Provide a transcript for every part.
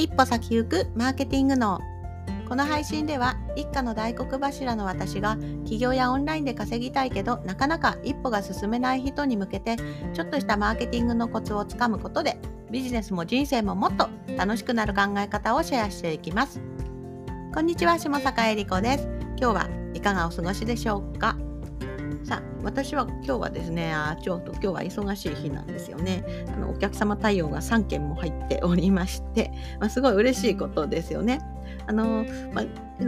一歩先行くマーケティング脳この配信では一家の大黒柱の私が起業やオンラインで稼ぎたいけどなかなか一歩が進めない人に向けてちょっとしたマーケティングのコツをつかむことでビジネスも人生ももっと楽しくなる考え方をシェアしていきます。こんにちは下坂恵理子です。今日はいかがお過ごしでしょうか？さあ私は今日はですねあちょっと今日は忙しい日なんですよね。あのお客様対応が3件も入っておりまして、まあ、すごい嬉しいことですよね。あの、まあ、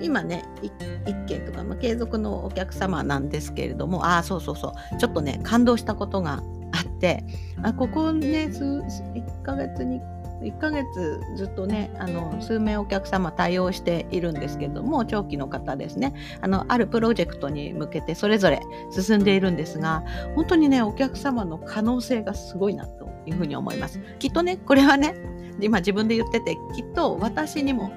今ね1件とか、まあ、継続のお客様なんですけれどもああそうそうそう。ちょっとね感動したことがあってあここね数1ヶ月に1ヶ月ずっとねあの数名お客様対応しているんですけども長期の方ですね。あのあるプロジェクトに向けてそれぞれ進んでいるんですが本当にねお客様の可能性がすごいなというふうに思います。きっとねこれはね今自分で言っててきっと私にも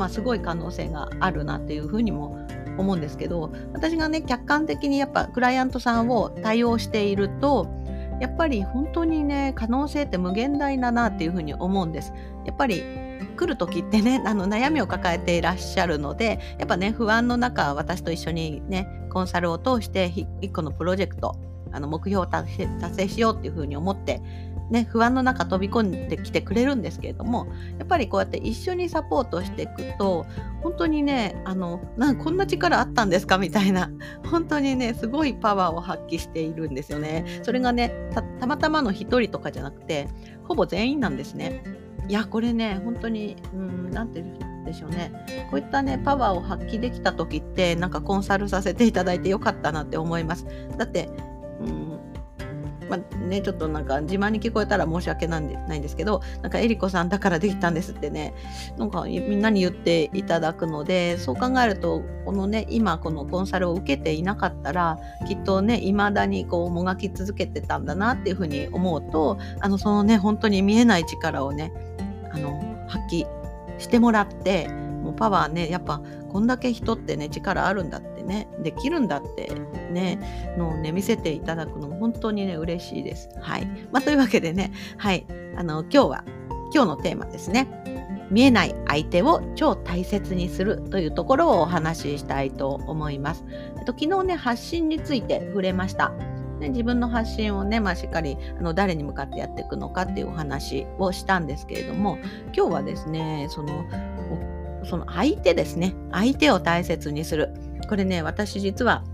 まあ、すごい可能性があるなっていうふうにも思うんですけど私がね客観的にやっぱクライアントさんを対応しているとやっぱり本当にね可能性って無限大だなっていうふうに思うんです。やっぱり来る時ってね あの悩みを抱えていらっしゃるのでやっぱね不安の中私と一緒にねコンサルを通して1個のプロジェクトあの目標を達成しようっていうふうに思ってね、不安の中飛び込んできてくれるんですけれどもやっぱりこうやって一緒にサポートしていくと本当にねあのなんこんな力あったんですかみたいな本当にねすごいパワーを発揮しているんですよね。それがねたまたまの1人とかじゃなくてほぼ全員なんですね。いやこれね本当に何て言うんでしょうねこういったねパワーを発揮できた時ってなんかコンサルさせていただいてよかったなって思います。だってうんまあ、ね、ちょっとなんか自慢に聞こえたら申し訳ないんですけど、なんかえりこさんだからできたんですってね、なんかみんなに言っていただくので、そう考えると、このね、今このコンサルを受けていなかったら、きっとね、未だにこうもがき続けてたんだなっていうふうに思うと、あの、そのね、本当に見えない力をね、あの、発揮してもらって、もうパワーね、やっぱこんだけ人ってね、力あるんだってね、できるんだってね、のをね、見せていただくのも本当にね、嬉しいです。はい。まあ、というわけでね、はい。あの、今日は、今日のテーマですね。見えない相手を超大切にするというところをお話ししたいと思います。えっと、昨日ね、発信について触れました。ね、自分の発信をね、まあ、しっかりあの誰に向かってやっていくのかっていうお話をしたんですけれども今日はですねそのその相手ですね。相手を大切にする。これね私実は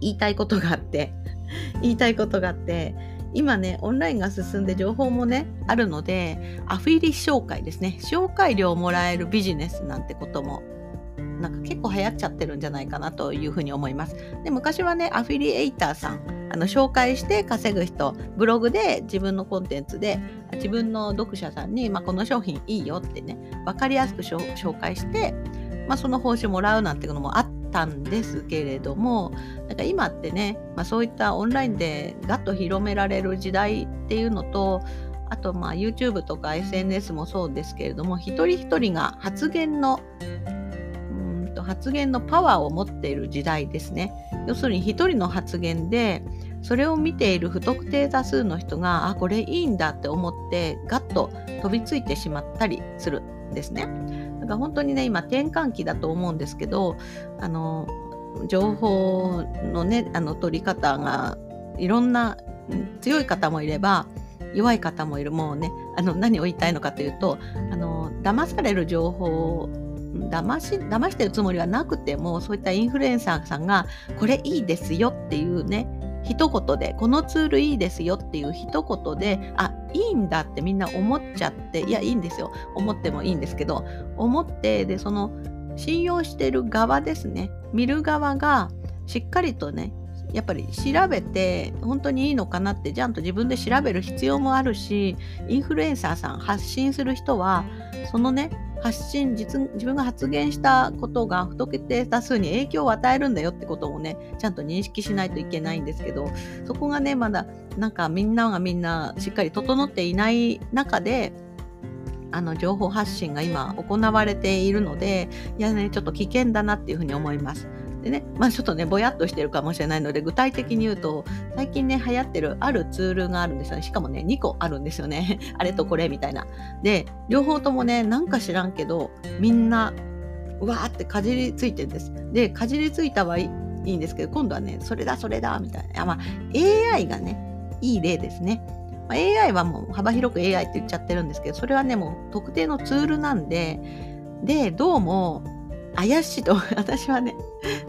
言いたいことがあって。言いたいことがあって。今ねオンラインが進んで情報もねあるのでアフィリ紹介ですね。紹介料をもらえるビジネスなんてこともなんか結構流行っちゃってるんじゃないかなというふうに思います。で昔はねアフィリエイターさんあの紹介して稼ぐ人ブログで自分のコンテンツで自分の読者さんに、まあ、この商品いいよってね分かりやすく紹介して、まあ、その報酬もらうなんていうのもあったんですけれどもなんか今ってね、まあ、そういったオンラインでガッと広められる時代っていうのとあとまあ YouTube とか SNS もそうですけれども一人一人が発言の発言のパワーを持っている時代ですね。要するに一人の発言でそれを見ている不特定多数の人があこれいいんだって思ってガッと飛びついてしまったりするんですね。だから本当にね今転換期だと思うんですけどあの情報のねあの取り方がいろんな強い方もいれば弱い方もいるもうねあの何を言いたいのかというとあの騙される情報を騙し騙してるつもりはなくてもそういったインフルエンサーさんがこれいいですよっていうね一言でこのツールいいですよっていう一言であいいんだってみんな思っちゃっていやいいんですよ。思ってもいいんですけど思ってでその信用してる側ですね。見る側がしっかりとねやっぱり調べて本当にいいのかなってちゃんと自分で調べる必要もあるしインフルエンサーさん発信する人はそのね発信自分が発言したことが不特定多数に影響を与えるんだよってことをねちゃんと認識しないといけないんですけどそこがねまだなんかみんながみんなしっかり整っていない中であの情報発信が今行われているのでいやねちょっと危険だなっていうふうに思います。でね、まあちょっとね、ぼやっとしてるかもしれないので、具体的に言うと、最近ね、流行ってるあるツールがあるんですよね。しかもね、2個あるんですよね。あれとこれみたいな。で、両方ともね、なんか知らんけど、みんな、うわーってかじりついてるんです。で、かじりついたはいいんですけど、今度はね、それだ、それだ、みたいな。まあ、AI がね、いい例ですね。まあ、AI はもう幅広く AI って言っちゃってるんですけど、それはね、もう特定のツールなんで、で、どうも、怪しいと 私はね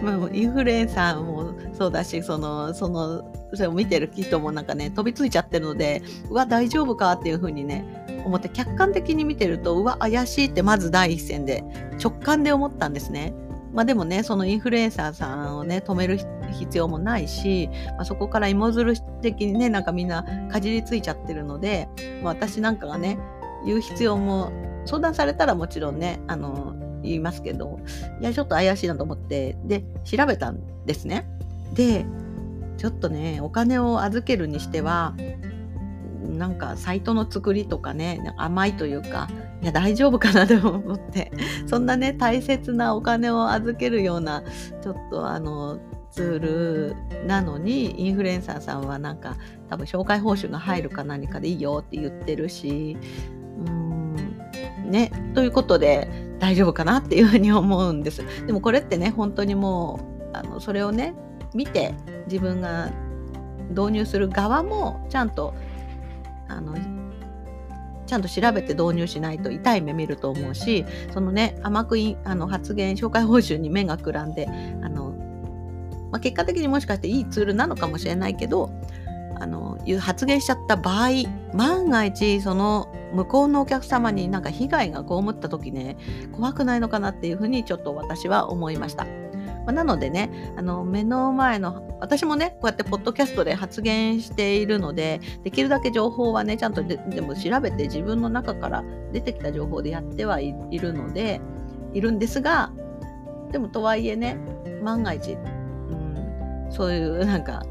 もうインフルエンサーもそうだしそのそのそれを見てる人もなんかね飛びついちゃってるのでうわ大丈夫かっていうふうにね思って客観的に見てるとうわ怪しいってまず第一線で直感で思ったんですね。まあ、でもねそのインフルエンサーさんをね止める必要もないし、まあ、そこから芋づる的にねなんかみんなかじりついちゃってるので、まあ、私なんかがね言う必要も相談されたらもちろんねあの言いますけどいやちょっと怪しいなと思ってで調べたんですね。でちょっとねお金を預けるにしてはなんかサイトの作りとかね甘いというかいや大丈夫かなと思ってそんなね大切なお金を預けるようなちょっとあのツールなのにインフルエンサーさんはなんか多分紹介報酬が入るか何かでいいよって言ってるしうんねということで大丈夫かなっていうふうに思うんです。でもこれってね本当にもうあのそれをね見て自分が導入する側もちゃんとあのちゃんと調べて導入しないと痛い目見ると思うしそのね甘くいあの発言紹介報酬に目がくらんであの、まあ、結果的にもしかしていいツールなのかもしれないけどあのいう発言しちゃった場合万が一その向こうのお客様になんか被害が被った時ね怖くないのかなっていうふうにちょっと私は思いました。ま、なのでねあの目の前の私もねこうやってポッドキャストで発言しているのでできるだけ情報はねちゃんとでも調べて自分の中から出てきた情報でやってはいるのでいるんですがでもとはいえね万が一、うん、そういうなんか、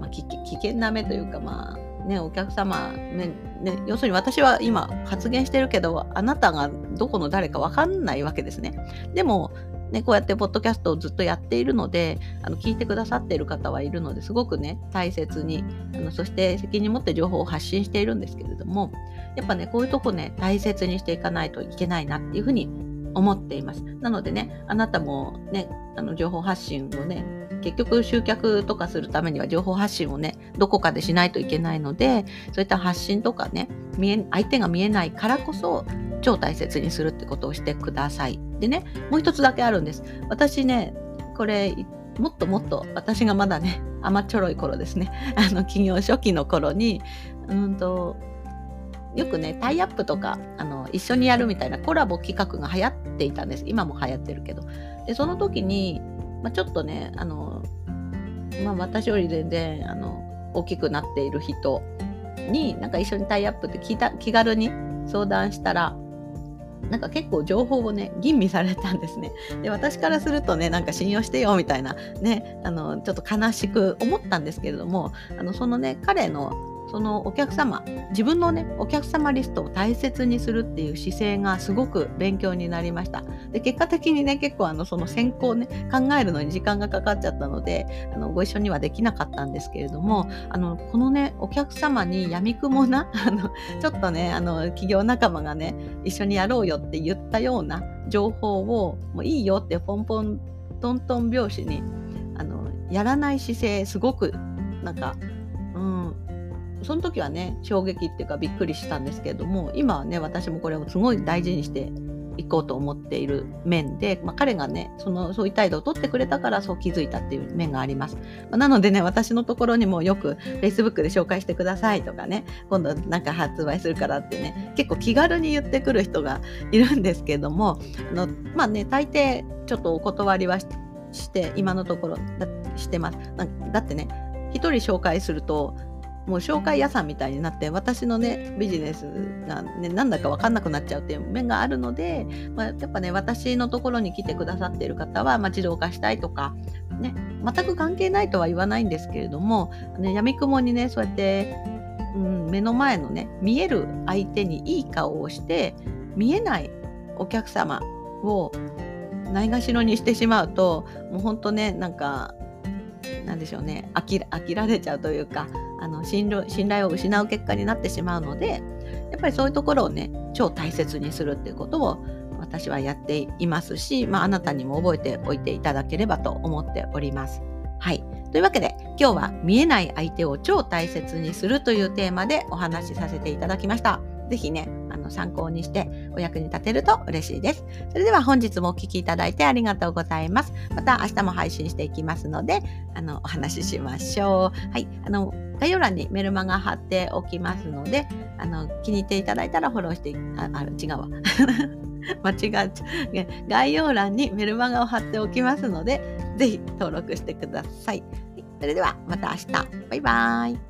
まあ、危険な目というかまあね、お客様、ねね、要するに私は今発言してるけど、あなたがどこの誰かわかんないわけですね。でも、ね、こうやってポッドキャストをずっとやっているので、あの聞いてくださっている方はいるのですごくね、大切にあの、そして責任持って情報を発信しているんですけれども、やっぱね、こういうとこね、大切にしていかないといけないなっていうふうに思っています。なのでね、あなたもね、あの情報発信をね、結局集客とかするためには情報発信をね、どこかでしないといけないので、そういった発信とかね、見え相手が見えないからこそ、超大切にするってことをしてください。でね、もう一つだけあるんです。私ね、これ、もっともっと私がまだね、甘っちょろい頃ですね、あの、企業初期の頃に、うんと、よくね、タイアップとか、あの、一緒にやるみたいなコラボ企画が流行っていたんです。今も流行ってるけど。で、その時に、まあ、ちょっとね、あの、まあ、私より全然、あの、大きくなっている人に、なんか一緒にタイアップって聞いた気軽に相談したら、なんか結構情報をね、吟味されたんですね。で、私からするとね、なんか信用してよみたいな、ね、あの、ちょっと悲しく思ったんですけれども、あの、そのね、彼のそのお客様自分のねお客様リストを大切にするっていう姿勢がすごく勉強になりました。で結果的にね結構あのその選考ね考えるのに時間がかかっちゃったのであのご一緒にはできなかったんですけれどもあのこのねお客様にやみくもな あのちょっとねあの企業仲間がね一緒にやろうよって言ったような情報をもういいよってポンポントントン拍子にあのやらない姿勢すごくなんかその時はね衝撃っていうかびっくりしたんですけれども今はね私もこれをすごい大事にしていこうと思っている面で、まあ、彼がねそのそういう態度を取ってくれたからそう気づいたっていう面があります、まあ、なのでね私のところにもよく Facebook で紹介してくださいとかね今度なんか発売するからってね結構気軽に言ってくる人がいるんですけれどもあのまあね大抵ちょっとお断りはして今のところしてます。だってね一人紹介するともう紹介屋さんみたいになって私のねビジネスが、ね、なんだか分かんなくなっちゃうっていう面があるので、まあ、やっぱね私のところに来てくださっている方は、まあ、自動化したいとか、ね、全く関係ないとは言わないんですけれども、ね、闇雲にねそうやって、うん、目の前のね見える相手にいい顔をして見えないお客様をないがしろにしてしまうともうほんとねなんかなんでしょうね飽き飽きられちゃうというかあの信頼を失う結果になってしまうのでやっぱりそういうところをね超大切にするっていうことを私はやっていますし、まあ、あなたにも覚えておいていただければと思っております。はい。というわけで今日は見えない相手を超大切にするというテーマでお話しさせていただきました。ぜひね、あの参考にしてお役に立てると嬉しいです。それでは本日もお聴きいただいてありがとうございます。また明日も配信していきますので、あのお話ししましょう。はい。あの概要欄にメルマガ貼っておきますので、あの気に入っていただいたらフォローして、あ、あ違うわ。間違っちゃう。概要欄にメルマガを貼っておきますので、是非登録してください。それではまた明日。バイバーイ。